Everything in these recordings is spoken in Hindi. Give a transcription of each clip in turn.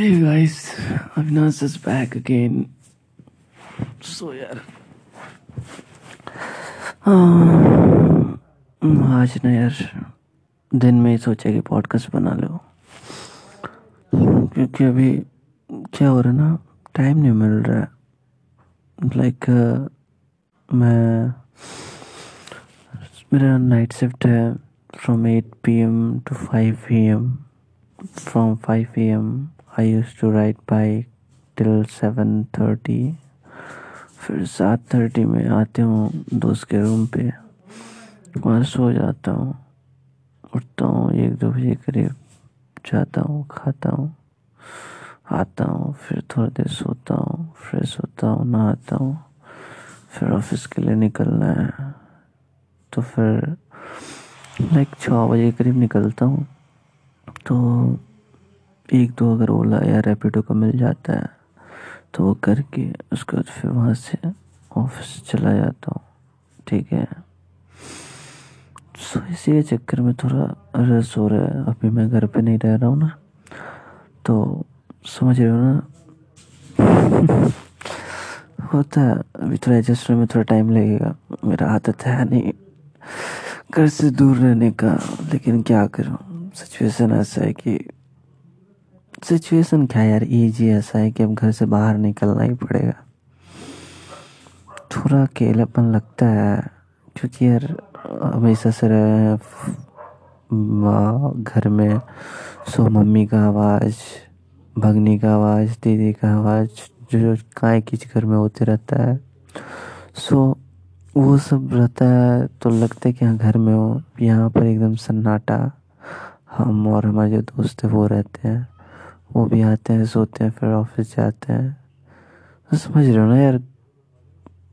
Hey guys, Avinash is back again. So यार हाँ, आज ना यार दिन में ही सोचा कि पॉडकास्ट बना लो। क्योंकि अभी क्या हो रहा है ना टाइम नहीं मिल रहा है। लाइक मैं मेरा नाइट शिफ्ट है from eight P M to five P M from five P M I use to ride bike till seven thirty फिर सात थर्टी में आते हूँ दोस्त के रूम पे। वहाँ सो जाता हूँ। उठता हूँ, एक दो बजे करीब जाता हूँ, खाता हूँ, आता हूँ, फिर थोड़ी देर सोता हूँ फ्रेश होता हूँ, नहाता हूँ, फिर ऑफ़िस के लिए निकलना है। तो फिर लाइक छः बजे करीब निकलता हूँ। तो एक दो अगर ओला या रैपिडो का मिल जाता है तो वो करके उसके बाद फिर वहाँ से ऑफ़िस चला जाता हूँ। ठीक है? सो इसी के चक्कर में थोड़ा रस हो रहा है। अभी मैं घर पे नहीं रह रहा हूँ ना तो समझ रहे हो ना? होता है। अभी थोड़ा एडजस्ट होने में थोड़ा टाइम लगेगा। मेरा आदत है नहीं घर से दूर रहने का। लेकिन क्या करूँ? सिचुएशन ऐसा है कि सिचुएशन क्या यार? ही, ऐसा है कि अब घर से बाहर निकलना ही पड़ेगा। थोड़ा अकेलापन लगता है, क्योंकि यार हमेशा से रहे घर में, सो मम्मी का आवाज़, भगनी का आवाज़, दीदी का आवाज़, जो काय किच घर में होते रहता है। सो वो सब रहता है तो लगता है कि हाँ घर में हो। यहाँ पर एकदम सन्नाटा, हम और हमारे जो दोस्त है, वो रहते हैं। वो भी आते हैं, सोते हैं, फिर ऑफ़िस जाते हैं। तो समझ रहे हो ना यार,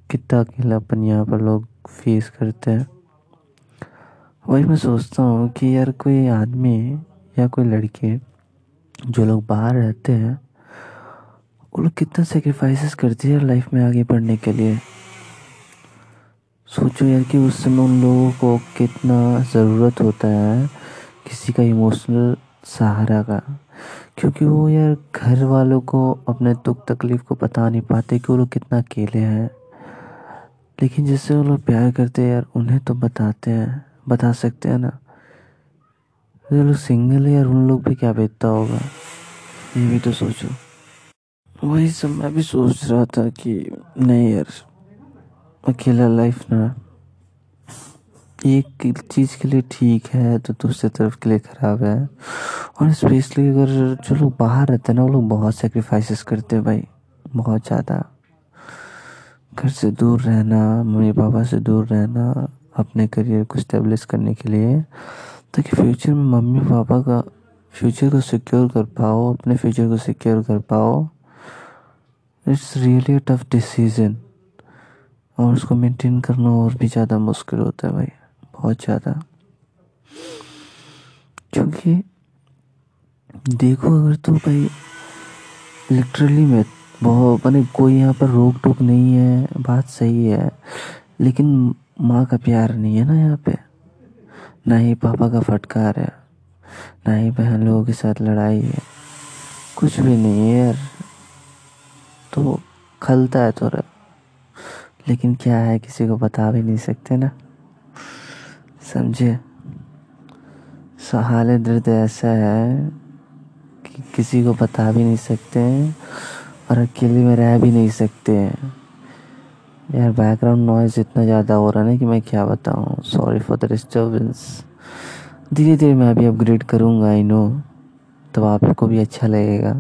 कितना अकेलापन यहाँ पर लोग फेस करते हैं। वही मैं सोचता हूँ कि यार कोई आदमी या कोई लड़के जो लोग बाहर रहते हैं, वो लोग कितना सेक्रीफाइसेस हैं यार लाइफ में आगे बढ़ने के लिए। सोचो यार कि उस समय उन लोगों को कितना ज़रूरत होता है किसी का इमोशनल सहारा का। क्योंकि वो यार घर वालों को अपने दुख तकलीफ़ को बता नहीं पाते कि वो लोग कितना अकेले हैं। लेकिन जिससे वो लोग प्यार करते हैं यार, उन्हें तो बताते हैं, बता सकते हैं ना। जो लोग सिंगल है यार, उन लोग भी क्या बेचता होगा? ये भी तो सोचो। वही सब मैं भी सोच रहा था कि नहीं यार, अकेला लाइफ ना। एक चीज़ के लिए ठीक है तो दूसरे तरफ़ के लिए ख़राब है। और स्पेशली अगर जो लोग बाहर रहते हैं ना, वो लोग बहुत सेक्रीफाइसेस करते हैं भाई, बहुत ज़्यादा। घर से दूर रहना मम्मी पापा से दूर रहना, अपने करियर को स्टेब्लिश करने के लिए, ताकि फ्यूचर में मम्मी पापा का फ्यूचर को सिक्योर कर पाओ, अपने फ्यूचर को सिक्योर कर पाओ। इट्स रियली टफ डिसीज़न और उसको मेंटेन करना और भी ज़्यादा मुश्किल होता है भाई। बहुत ज़्यादा। क्योंकि देखो अगर तो भाई लिटरली में बहुत, मैंने कोई यहाँ पर रोक टोक नहीं है, बात सही है, लेकिन माँ का प्यार नहीं है ना यहाँ पे। ना ही पापा का फटकार है, ना ही बहन लोगों के साथ लड़ाई है, कुछ भी नहीं है यार। तो खलता है थोड़ा, लेकिन क्या है किसी को बता भी नहीं सकते ना। समझे? हाल दर्द ऐसा है कि किसी को बता भी नहीं सकते हैं और अकेले में रह भी नहीं सकते। हैं यार बैकग्राउंड नॉइज़ इतना ज़्यादा हो रहा है ना कि मैं क्या बताऊँ? सॉरी फॉर द डिस्टर्बेंस धीरे धीरे मैं अभी अपग्रेड करूँगा आई नो तो आपको भी अच्छा लगेगा।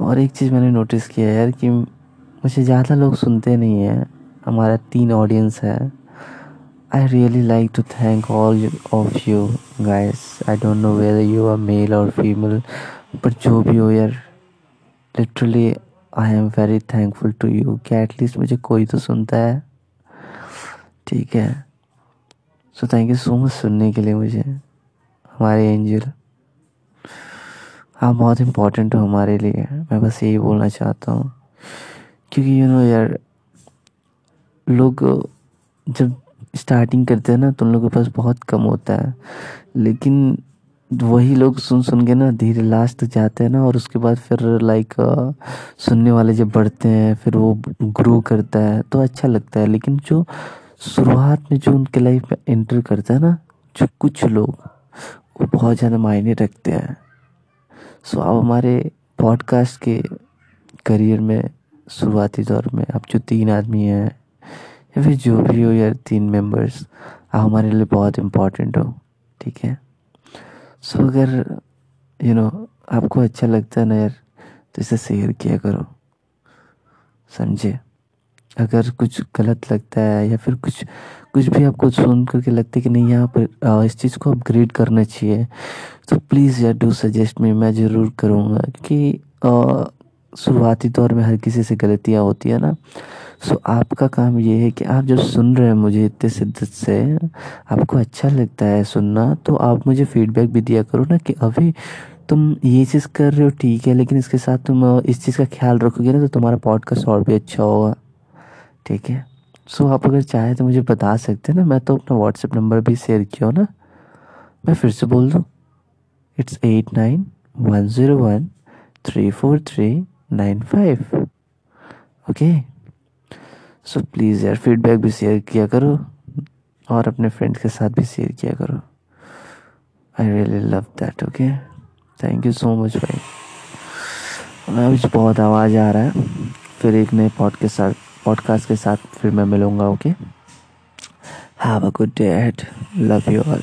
और एक चीज़ मैंने नोटिस किया यार कि मुझे ज़्यादा लोग सुनते नहीं हैं। हमारा तीन ऑडियंस है। I really like to thank all of you guys. I don't know whether you are male or female, but जो भी हो यार literally I am very thankful to you कि एटलीस्ट मुझे कोई तो सुनता है? ठीक है। So thank you so much सुनने के लिए मुझे हमारे एंजल आप बहुत इम्पोर्टेंट हो हमारे लिए। मैं बस यही बोलना चाहता हूँ। क्योंकि यू नो यार लोग जब स्टार्टिंग करते हैं ना तो उन लोगों के पास बहुत कम होता है। लेकिन वही लोग सुन सुन के ना, धीरे लास्ट तक जाते हैं ना, और उसके बाद फिर लाइक सुनने वाले जब बढ़ते हैं, फिर वो ग्रो करता है तो अच्छा लगता है। लेकिन जो शुरुआत में जो उनके लाइफ में एंटर करता है ना, जो कुछ लोग, वो बहुत ज़्यादा मायने रखते हैं। सो अब हमारे पॉडकास्ट के करियर में, शुरुआती दौर में, अब जो तीन आदमी हैं या फिर जो भी हो यार तीन मेंबर्स आप हमारे लिए बहुत इम्पोर्टेंट हो ठीक है? सो so, अगर यू you नो know, आपको अच्छा लगता है ना यार तो इसे शेयर किया करो समझे? अगर कुछ गलत लगता है या फिर कुछ कुछ भी आपको सुन करके लगता है कि नहीं यहाँ पर इस चीज़ को अपग्रेड करना चाहिए तो प्लीज़ यार डू सजेस्ट मी मैं ज़रूर करूँगा क्योंकि शुरुआती दौर में हर किसी से गलतियाँ होती है ना। सो आपका काम ये है कि आप जब सुन रहे हैं मुझे इतने शिद्दत से, आपको अच्छा लगता है सुनना तो आप मुझे फीडबैक भी दिया करो ना कि अभी तुम ये चीज़ कर रहे हो, ठीक है, लेकिन इसके साथ तुम इस चीज़ का ख्याल रखोगे ना तो तुम्हारा पॉडकास्ट और भी अच्छा होगा। ठीक है? सो आप अगर चाहें तो मुझे बता सकते हैं ना, मैं तो अपना व्हाट्सएप नंबर भी शेयर किया हूँ ना। मैं फिर से बोल दूँ। It's eight nine one zero one three four three nine five. Okay so please यार फीडबैक भी शेयर किया करो और अपने फ्रेंड्स के साथ भी शेयर किया करो। I really love that okay thank you so much भाई अभी बहुत आवाज़ आ रहा है। फिर एक नए पॉड के साथ पॉडकास्ट के साथ फिर मैं मिलूँगा okay have a good day at love you all